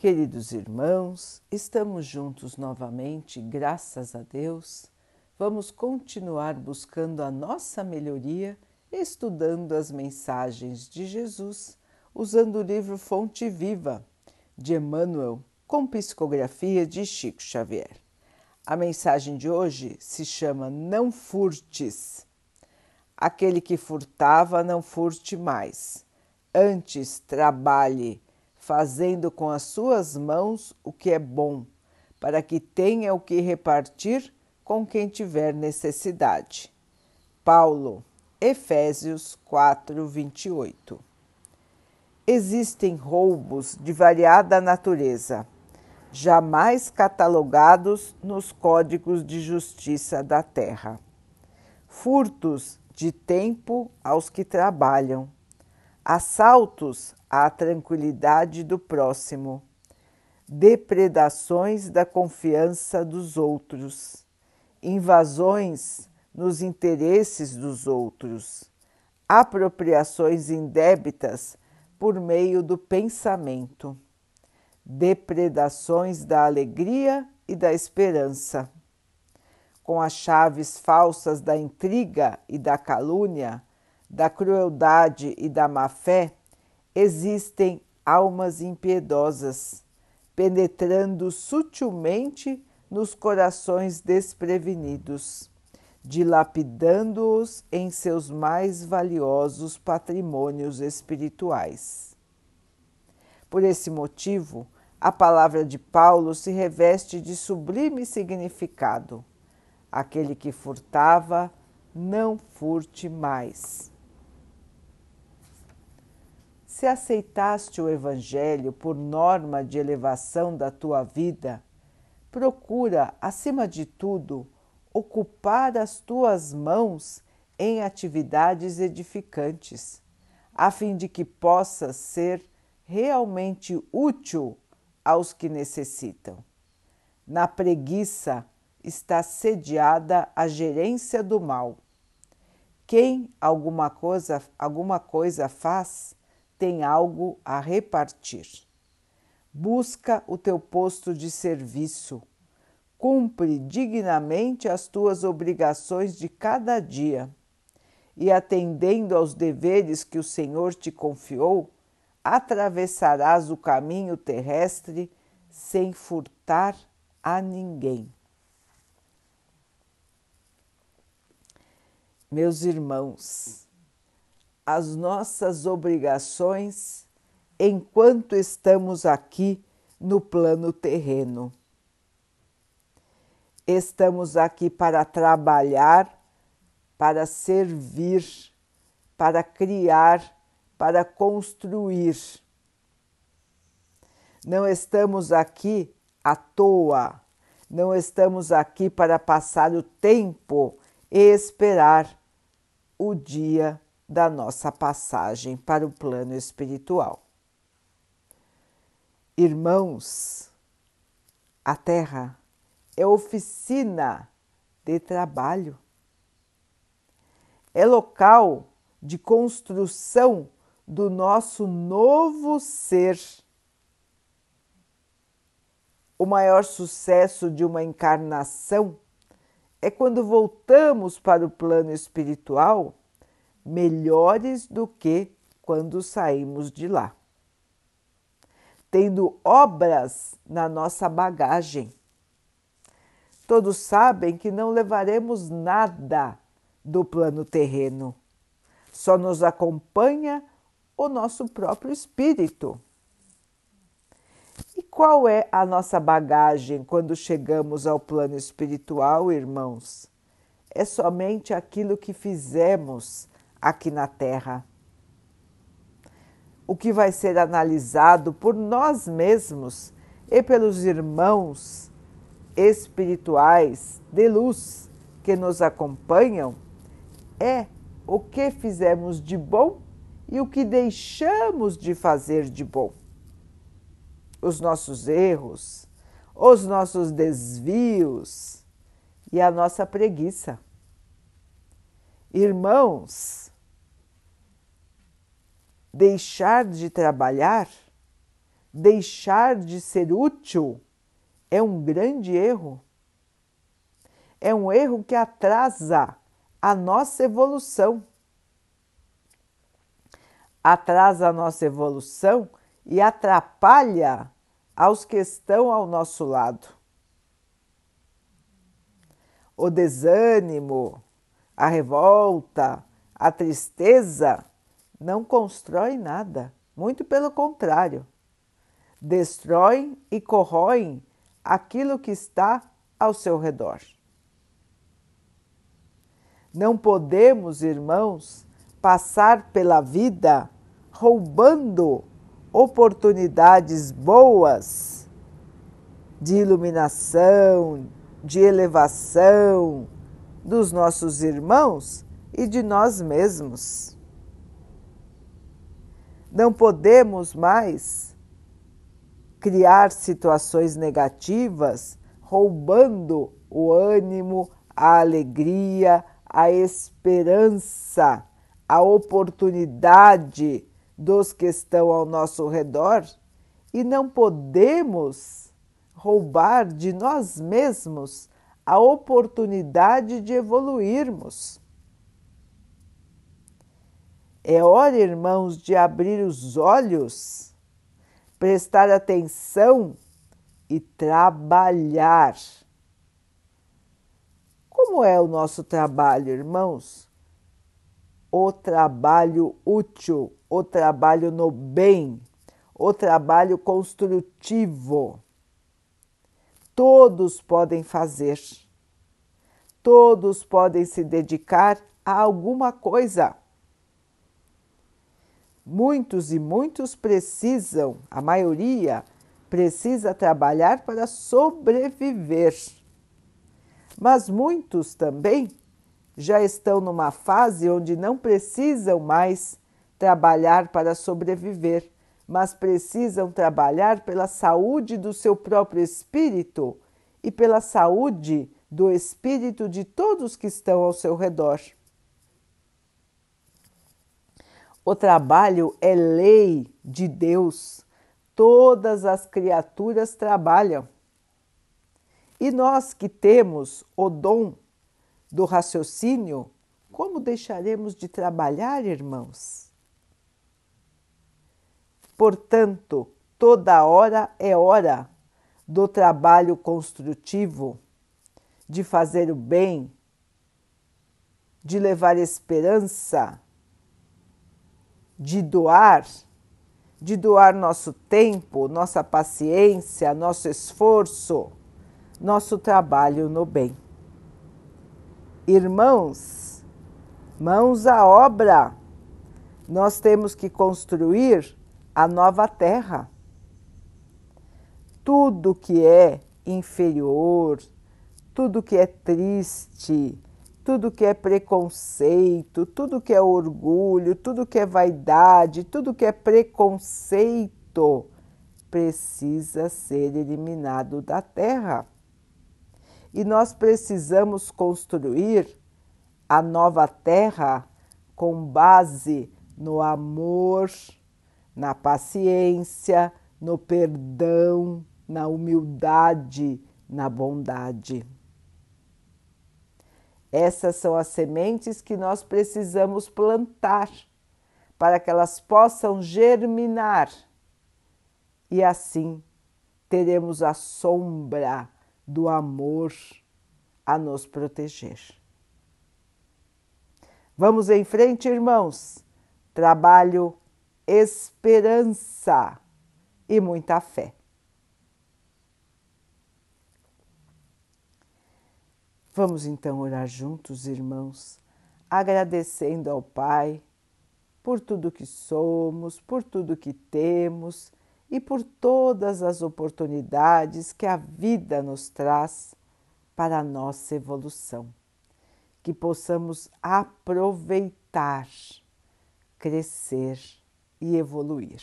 Queridos irmãos, estamos juntos novamente, graças a Deus. Vamos continuar buscando a nossa melhoria, estudando as mensagens de Jesus, usando o livro Fonte Viva de Emmanuel, com psicografia de Chico Xavier. A mensagem de hoje se chama Não Furtes. Aquele que furtava, não furte mais. Antes, trabalhe, fazendo com as suas mãos o que é bom, para que tenha o que repartir com quem tiver necessidade. Paulo, Efésios 4, 28. Existem roubos de variada natureza, jamais catalogados nos códigos de justiça da terra. Furtos de tempo aos que trabalham, assaltos à tranquilidade do próximo, depredações da confiança dos outros, invasões nos interesses dos outros, apropriações indébitas por meio do pensamento, depredações da alegria e da esperança. Com as chaves falsas da intriga e da calúnia, da crueldade e da má-fé, existem almas impiedosas, penetrando sutilmente nos corações desprevenidos, dilapidando-os em seus mais valiosos patrimônios espirituais. Por esse motivo, a palavra de Paulo se reveste de sublime significado Aquele que furtava, não furte mais. Se aceitaste o Evangelho por norma de elevação da tua vida, procura, acima de tudo, ocupar as tuas mãos em atividades edificantes, a fim de que possas ser realmente útil aos que necessitam. Na preguiça, está sediada a gerência do mal. Quem alguma coisa, alguma coisa faz, tem algo a repartir. Busca o teu posto de serviço. Cumpre dignamente as tuas obrigações de cada dia. E atendendo aos deveres que o Senhor te confiou, atravessarás o caminho terrestre sem furtar a ninguém. Meus irmãos, as nossas obrigações enquanto estamos aqui no plano terreno. Estamos aqui para trabalhar, para servir, para criar, para construir. Não estamos aqui à toa, não estamos aqui para passar o tempo e esperar o dia da nossa passagem para o plano espiritual. Irmãos, a Terra é oficina de trabalho, é local de construção do nosso novo ser. O maior sucesso de uma encarnação é quando voltamos para o plano espiritual melhores do que quando saímos de lá. Tendo obras na nossa bagagem. Todos sabem que não levaremos nada do plano terreno, só nos acompanha o nosso próprio espírito. E qual é a nossa bagagem quando chegamos ao plano espiritual, irmãos? É somente aquilo que fizemos aqui na Terra. O que vai ser analisado por nós mesmos e pelos irmãos espirituais de luz que nos acompanham é o que fizemos de bom e o que deixamos de fazer de bom os nossos erros, os nossos desvios e a nossa preguiça. Irmãos, deixar de trabalhar deixar de ser útil é um grande erro. É um erro que atrasa a nossa evolução. Atrasa a nossa evolução e atrapalha aos que estão ao nosso lado. O desânimo, a revolta, a tristeza não constrói nada, muito pelo contrário, destroem e corroem aquilo que está ao seu redor. Não podemos, irmãos, passar pela vida roubando oportunidades boas de iluminação, de elevação dos nossos irmãos e de nós mesmos. Não podemos mais criar situações negativas roubando o ânimo, a alegria, a esperança, a oportunidade dos que estão ao nosso redor e não podemos roubar de nós mesmos a oportunidade de evoluirmos. É hora, irmãos, de abrir os olhos, prestar atenção e trabalhar. Como é o nosso trabalho, irmãos? O trabalho útil, o trabalho no bem, o trabalho construtivo. Todos podem fazer, todos podem se dedicar a alguma coisa. Muitos e muitos precisam, a maioria precisa trabalhar para sobreviver. Mas muitos também já estão numa fase onde não precisam mais trabalhar para sobreviver, mas precisam trabalhar pela saúde do seu próprio espírito e pela saúde do espírito de todos que estão ao seu redor. O trabalho é lei de Deus. Todas as criaturas trabalham. E nós que temos o dom do raciocínio, como deixaremos de trabalhar, irmãos? Portanto, toda hora é hora do trabalho construtivo, de fazer o bem, de levar esperança, de doar, de doar nosso tempo, nossa paciência, nosso esforço, nosso trabalho no bem. Irmãos, mãos à obra, nós temos que construir a nova terra. Tudo que é inferior, tudo que é triste, tudo que é preconceito, tudo que é orgulho, tudo que é vaidade, tudo que é preconceito precisa ser eliminado da terra. E nós precisamos construir a nova terra com base no amor na paciência, no perdão, na humildade, na bondade. Essas são as sementes que nós precisamos plantar para que elas possam germinar e assim teremos a sombra do amor a nos proteger. Vamos em frente, irmãos. Trabalho esperança e muita fé. Vamos então orar juntos, irmãos, agradecendo ao Pai por tudo que somos, por tudo que temos e por todas as oportunidades que a vida nos traz para a nossa evolução. Que possamos aproveitar, crescer e evoluir.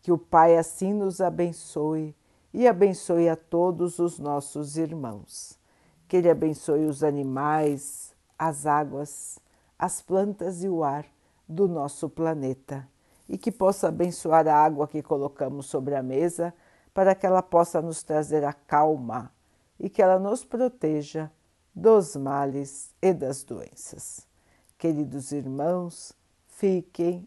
Que o Pai assim nos abençoe e abençoe a todos os nossos irmãos. Que Ele abençoe os animais, as águas, as plantas e o ar do nosso planeta. e que possa abençoar a água que colocamos sobre a mesa para que ela possa nos trazer a calma e que ela nos proteja dos males e das doenças. Queridos irmãos, fiquem,